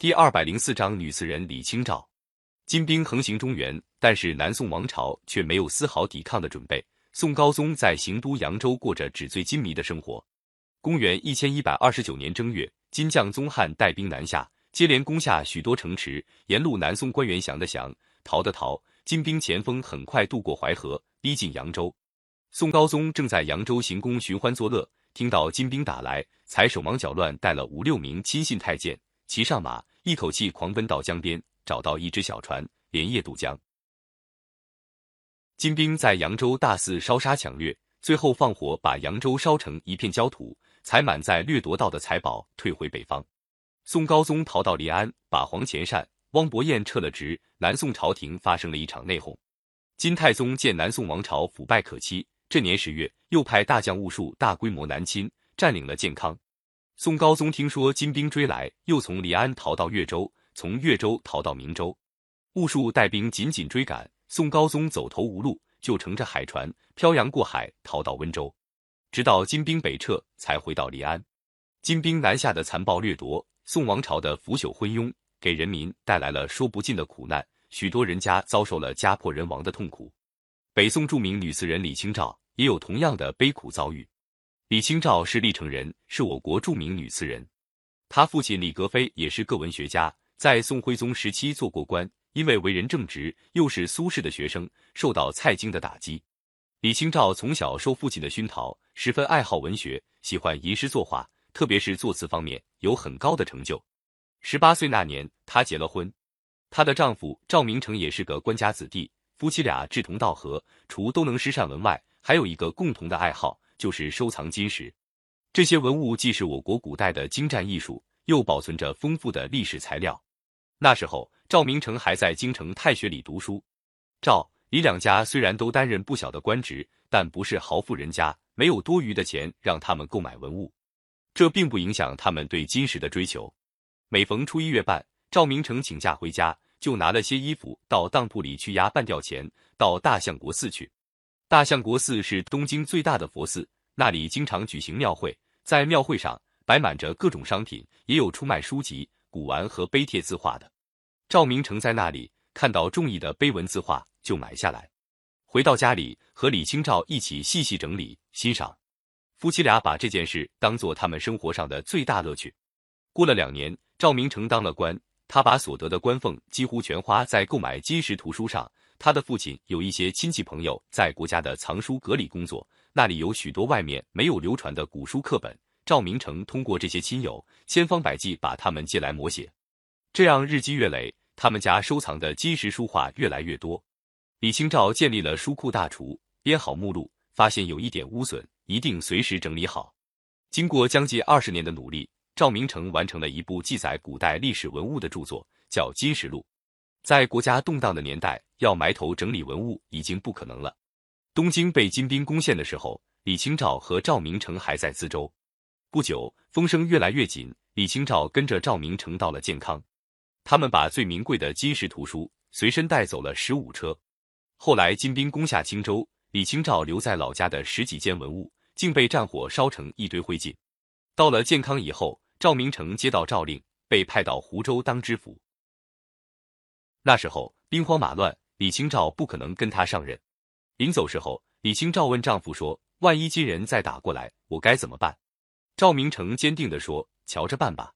第二百零四章女词人李清照。金兵横行中原，但是南宋王朝却没有丝毫抵抗的准备。宋高宗在行都扬州过着纸醉金迷的生活。公元一千一百二十九年正月，金将宗翰带兵南下，接连攻下许多城池。沿路南宋官员降的降，逃的逃。金兵前锋很快渡过淮河，逼近扬州。宋高宗正在扬州行宫寻欢作乐，听到金兵打来，才手忙脚乱带了五六名亲信太监，骑上马，一口气狂奔到江边。找到一只小船，连夜渡江。金兵在扬州大肆烧杀抢掠，最后放火把扬州烧成一片焦土，才满载掠夺到的财宝退回北方。宋高宗逃到临安，把黄潜善、汪伯彦撤了职。南宋朝廷发生了一场内讧。金太宗见南宋王朝腐败可欺，这年十月又派大将兀术大规模南侵，占领了建康。宋高宗听说金兵追来，又从临安逃到越州。从越州逃到明州，兀术带兵紧紧追赶，宋高宗走投无路，就乘着海船漂洋过海逃到温州，直到金兵北撤，才回到临安。金兵南下的残暴掠夺，宋王朝的腐朽昏庸，给人民带来了说不尽的苦难，许多人家遭受了家破人亡的痛苦。北宋著名女词人李清照也有同样的悲苦遭遇。李清照是历城人，是我国著名女词人，她父亲李格非也是个文学家。在宋徽宗时期做过官，因为为人正直，又是苏轼的学生，受到蔡京的打击。李清照从小受父亲的熏陶，十分爱好文学，喜欢吟诗作画，特别是作词方面有很高的成就。十八岁那年，她结了婚，她的丈夫赵明诚也是个官家子弟，夫妻俩志同道合，除都能诗善文外，还有一个共同的爱好，就是收藏金石。这些文物既是我国古代的精湛艺术，又保存着丰富的历史材料。那时候，赵明诚还在京城太学里读书。赵、李两家虽然都担任不小的官职，但不是豪富人家，没有多余的钱让他们购买文物。这并不影响他们对金石的追求。每逢初一月半，赵明诚请假回家，就拿了些衣服到当铺里去押半吊钱，到大相国寺去。大相国寺是东京最大的佛寺，那里经常举行庙会，在庙会上摆满着各种商品，也有出卖书籍。古玩和碑帖字画的，赵明诚在那里看到中意的碑文字画，就买下来，回到家里和李清照一起细细整理欣赏。夫妻俩把这件事当做他们生活上的最大乐趣。过了两年，赵明诚当了官，他把所得的官俸几乎全花在购买金石图书上。他的父亲有一些亲戚朋友在国家的藏书阁里工作，那里有许多外面没有流传的古书课本。赵明诚通过这些亲友，千方百计把他们借来摹写，这样日积月累，他们家收藏的金石书画越来越多。李清照建立了书库大厨，编好目录，发现有一点污损，一定随时整理好。经过将近二十年的努力，赵明诚完成了一部记载古代历史文物的著作，叫《金石录》。在国家动荡的年代，要埋头整理文物已经不可能了。东京被金兵攻陷的时候，李清照和赵明诚还在淄州。不久，风声越来越紧，李清照跟着赵明诚到了建康，他们把最名贵的金石图书随身带走了十五车。后来金兵攻下青州，李清照留在老家的十几件文物，竟被战火烧成一堆灰烬。到了建康以后，赵明诚接到诏令，被派到湖州当知府。那时候兵荒马乱，李清照不可能跟他上任。临走时候，李清照问丈夫说：“万一金人再打过来，我该怎么办？”赵明诚坚定地说：“瞧着办吧，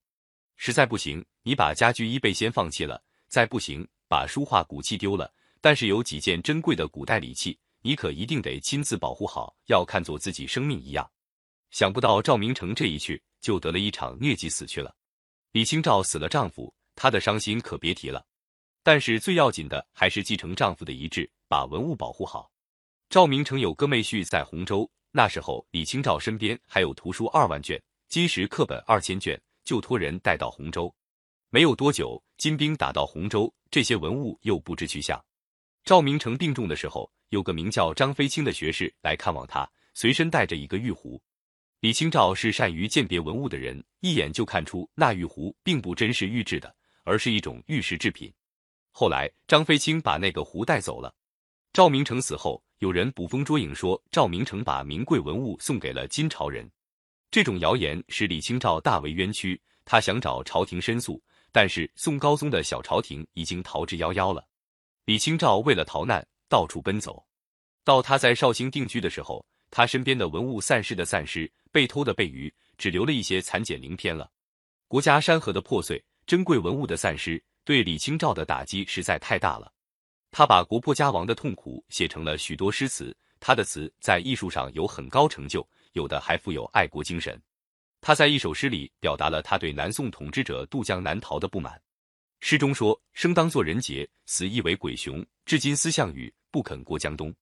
实在不行，你把家居衣被先放弃了；再不行，把书画古器丢了。但是有几件珍贵的古代礼器，你可一定得亲自保护好，要看作自己生命一样。”想不到赵明诚这一去，就得了一场疟疾死去了。李清照死了丈夫，她的伤心可别提了。但是最要紧的还是继承丈夫的遗志，把文物保护好。赵明诚有哥妹婿在洪州。那时候，李清照身边还有图书二万卷、金石课本二千卷，就托人带到洪州。没有多久，金兵打到洪州，这些文物又不知去向。赵明诚病重的时候，有个名叫张飞清的学士来看望他，随身带着一个玉壶。李清照是善于鉴别文物的人，一眼就看出那玉壶并不真是玉制的，而是一种玉石制品。后来，张飞清把那个壶带走了。赵明诚死后。有人捕风捉影说赵明诚把名贵文物送给了金朝人，这种谣言使李清照大为冤屈。他想找朝廷申诉，但是宋高宗的小朝廷已经逃之夭夭了。李清照为了逃难，到处奔走。到他在绍兴定居的时候，他身边的文物散失的散失，被偷的被鱼，只留了一些残简零篇了。国家山河的破碎，珍贵文物的散失，对李清照的打击实在太大了。他把国破家亡的痛苦写成了许多诗词。他的词在艺术上有很高成就，有的还富有爱国精神。他在一首诗里表达了他对南宋统治者渡江南逃的不满。诗中说：“生当作人杰，死亦为鬼雄。至今思项羽，不肯过江东。”